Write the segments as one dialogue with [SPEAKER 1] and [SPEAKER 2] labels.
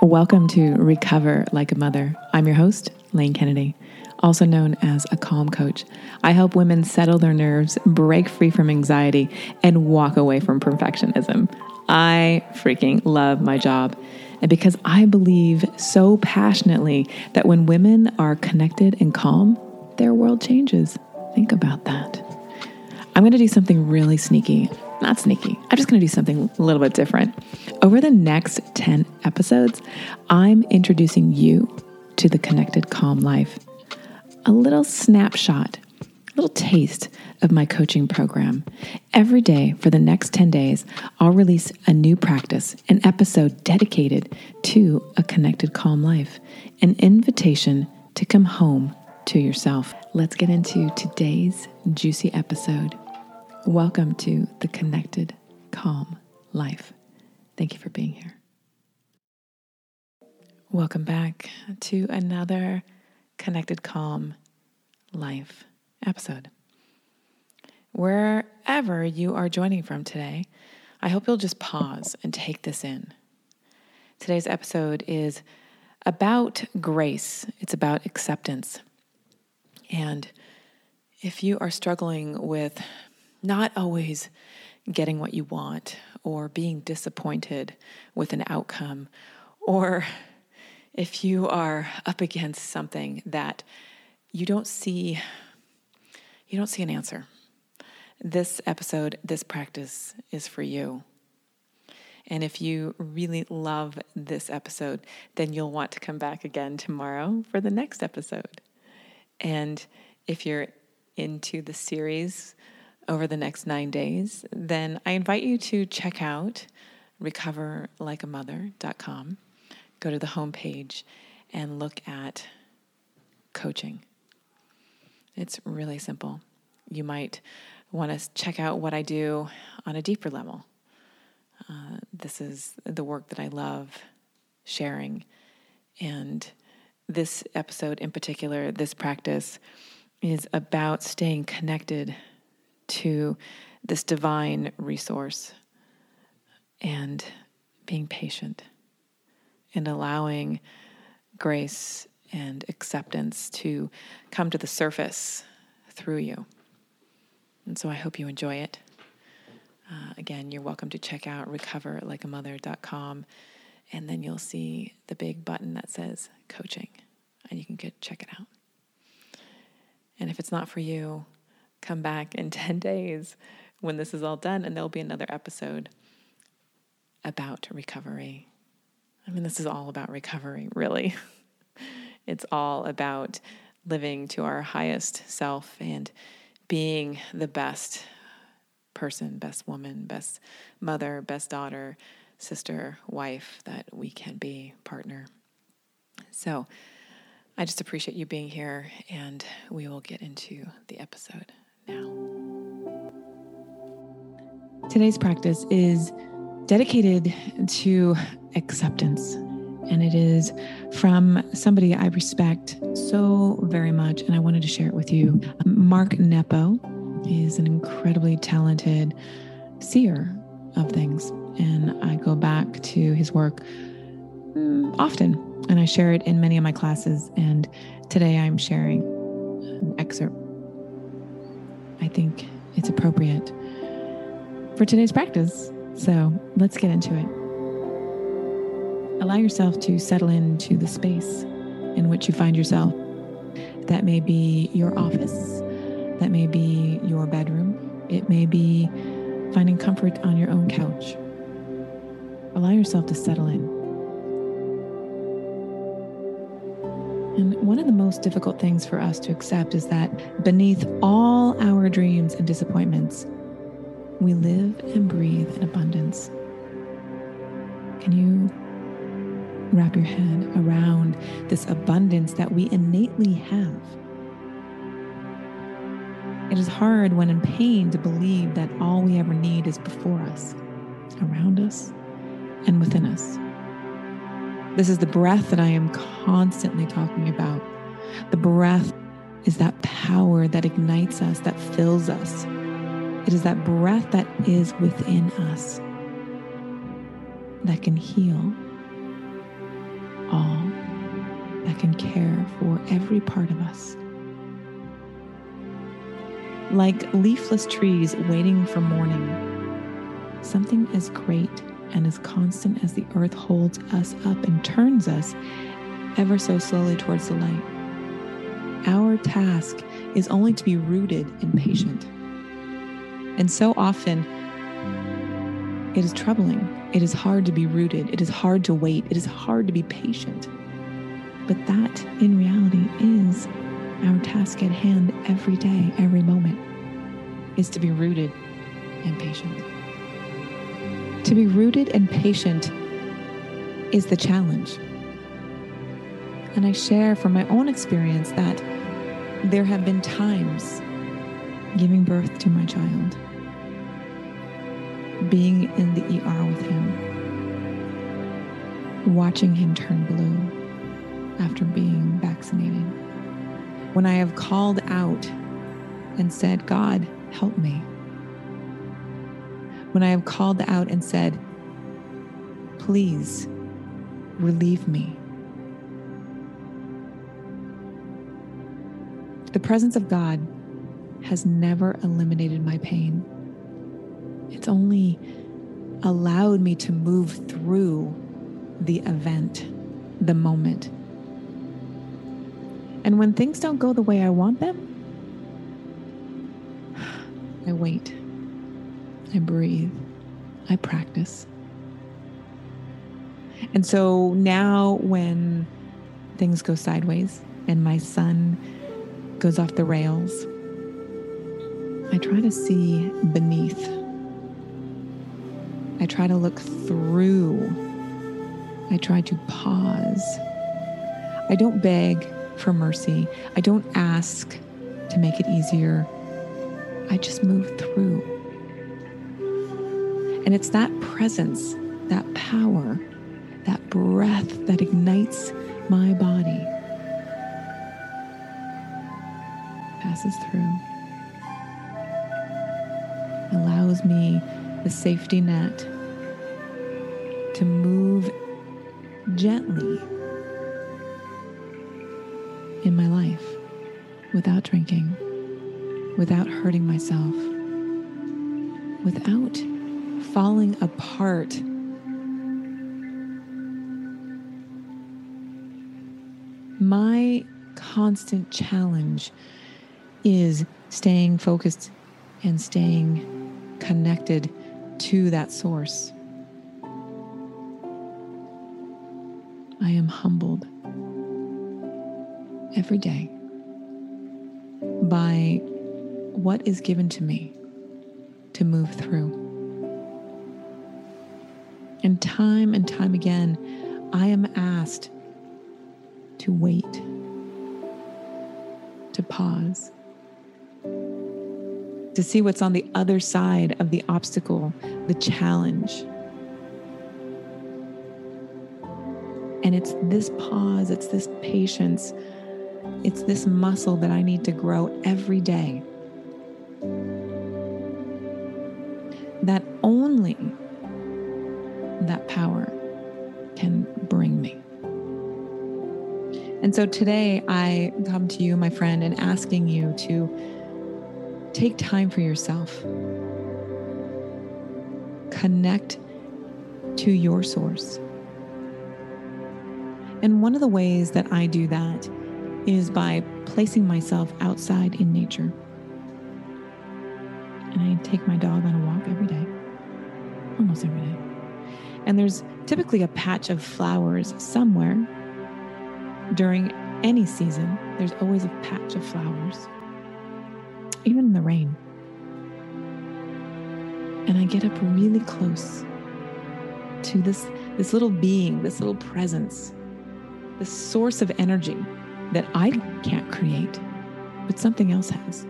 [SPEAKER 1] Welcome to Recover Like a Mother. I'm your host, Lane Kennedy, also known as a calm coach. I help women settle their nerves, break free from anxiety, and walk away from perfectionism. I freaking love my job. And because I believe so passionately that when women are connected and calm, their world changes. Think about that. I'm going to do something really sneaky. Not sneaky. I'm just going to do something a little bit different. Over the next 10 episodes, I'm introducing you to the connected, calm life. A little snapshot, a little taste of my coaching program. Every day for the next 10 days, I'll release a new practice, an episode dedicated to a connected, calm life, an invitation to come home to yourself. Let's get into today's juicy episode. Welcome to the Connected Calm Life. Thank you for being here. Welcome back to another Connected Calm Life episode. Wherever you are joining from today, I hope you'll just pause and take this in. Today's episode is about grace, it's about acceptance. And if you are struggling with not always getting what you want or being disappointed with an outcome, or if you are up against something that you don't see you don't see an answer. This episode, this practice is for you. And if you really love this episode, then you'll want to come back again tomorrow for the next episode. And if you're into the series over the next nine days, then I invite you to check out recoverlikeamother.com. Go to the homepage and look at coaching. It's really simple. You might want to check out what I do on a deeper level. Uh, this is the work that I love sharing. And this episode in particular, this practice, is about staying connected to this divine resource and being patient and allowing grace and acceptance to come to the surface through you. And so I hope you enjoy it. Uh, again, you're welcome to check out recoverlikeamother.com and then you'll see the big button that says coaching and you can get check it out. And if it's not for you, come back in 10 days when this is all done, and there'll be another episode about recovery. I mean, this is all about recovery, really. it's all about living to our highest self and being the best person, best woman, best mother, best daughter, sister, wife that we can be, partner. So I just appreciate you being here, and we will get into the episode now. Today's practice is dedicated to acceptance, and it is from somebody I respect so very much, and I wanted to share it with you. Mark Nepo is an incredibly talented seer of things, and I go back to his work mm, often, and I share it in many of my classes. And today I'm sharing an excerpt I think it's appropriate for today's practice. So let's get into it. Allow yourself to settle into the space in which you find yourself. That may be your office, that may be your bedroom, it may be finding comfort on your own couch. Allow yourself to settle in. And one of the most difficult things for us to accept is that beneath all our dreams and disappointments, we live and breathe in abundance. Can you wrap your head around this abundance that we innately have? It is hard when in pain to believe that all we ever need is before us, around us, and within us. This is the breath that I am constantly talking about. The breath is that power that ignites us, that fills us. It is that breath that is within us that can heal, all, that can care for every part of us. Like leafless trees waiting for morning, something as great and as constant as the earth holds us up and turns us ever so slowly towards the light. Our task is only to be rooted and patient. And so often, it is troubling. It is hard to be rooted. It is hard to wait. It is hard to be patient. But that, in reality, is our task at hand every day, every moment, is to be rooted and patient. To be rooted and patient is the challenge. And I share from my own experience that there have been times giving birth to my child, being in the ER with him, watching him turn blue after being vaccinated. When I have called out and said, God, help me when I have called out and said, Please relieve me. The presence of God has never eliminated my pain. It's only allowed me to move through the event, the moment. And when things don't go the way I want them, I wait. I breathe, I practice. And so now, when things go sideways and my son goes off the rails, I try to see beneath. I try to look through. I try to pause. I don't beg for mercy. I don't ask to make it easier. I just move through. And it's that presence, that power, that breath that ignites my body, passes through, allows me the safety net to move gently in my life without drinking, without hurting myself, without falling apart. My constant challenge is staying focused and staying connected to that source. I am humbled every day by what is given to me to move through. And time and time again, I am asked to wait, to pause, to see what's on the other side of the obstacle, the challenge. And it's this pause, it's this patience, it's this muscle that I need to grow every day. That only power can bring me. And so today I come to you, my friend, and asking you to take time for yourself. Connect to your source. And one of the ways that I do that is by placing myself outside in nature. And I take my dog on a walk every day, almost every day. And there's typically a patch of flowers somewhere during any season. There's always a patch of flowers, even in the rain. And I get up really close to this, this little being, this little presence, this source of energy that I can't create, but something else has.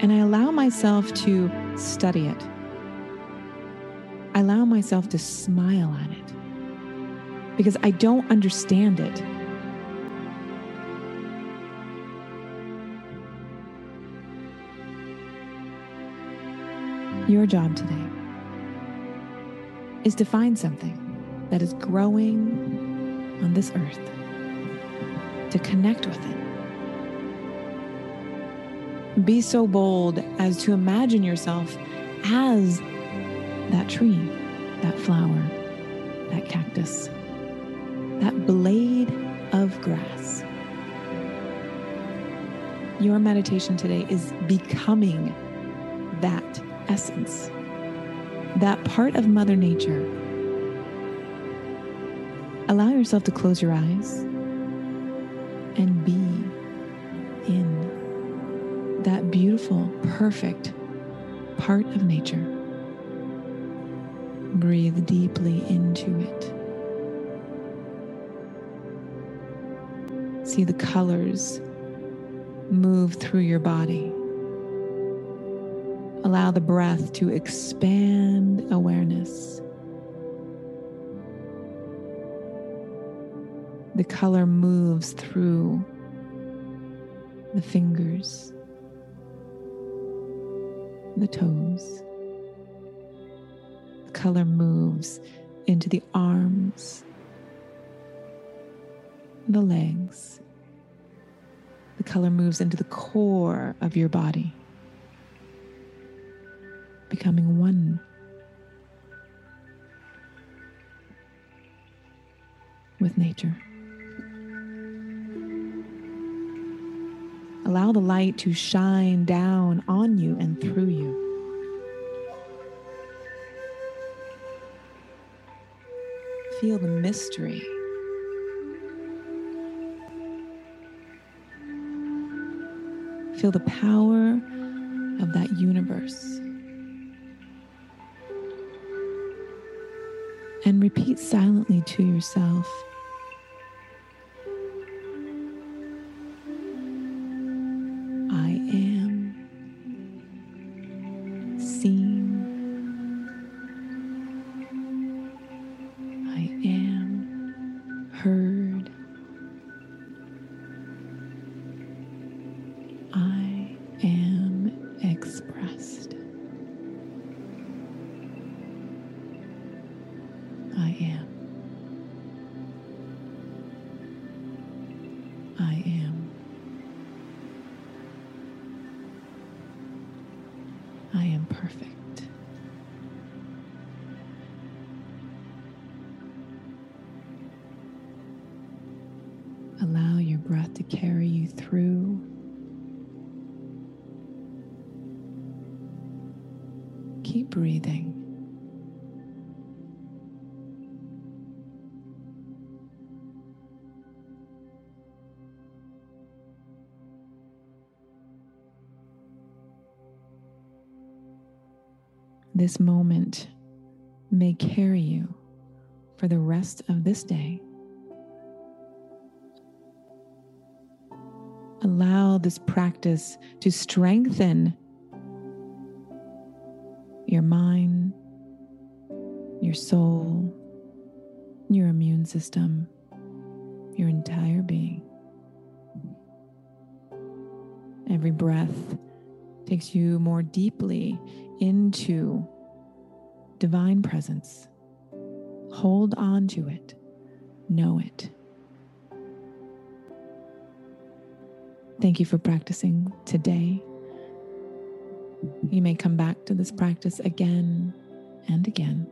[SPEAKER 1] and I allow myself to study it. I allow myself to smile at it because I don't understand it. Your job today is to find something that is growing on this earth, to connect with it. Be so bold as to imagine yourself as that tree, that flower, that cactus, that blade of grass. Your meditation today is becoming that essence, that part of Mother Nature. Allow yourself to close your eyes and be perfect part of nature. Breathe deeply into it. See the colors move through your body. Allow the breath to expand awareness. The color moves through the fingers, the toes. The color moves into the arms, the legs. The color moves into the core of your body, becoming one with nature. Allow the light to shine down on you and through you. Feel the mystery. Feel the power of that universe. And repeat silently to yourself I am. I am. I am perfect. Allow your breath to carry you through. Keep breathing. This moment may carry you for the rest of this day. Allow this practice to strengthen your mind, your soul, your immune system, your entire being. Every breath takes you more deeply into divine presence. Hold on to it, know it. Thank you for practicing today. You may come back to this practice again and again.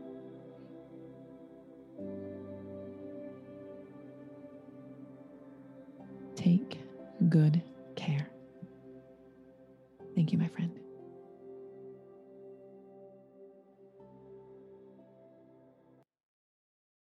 [SPEAKER 1] Take good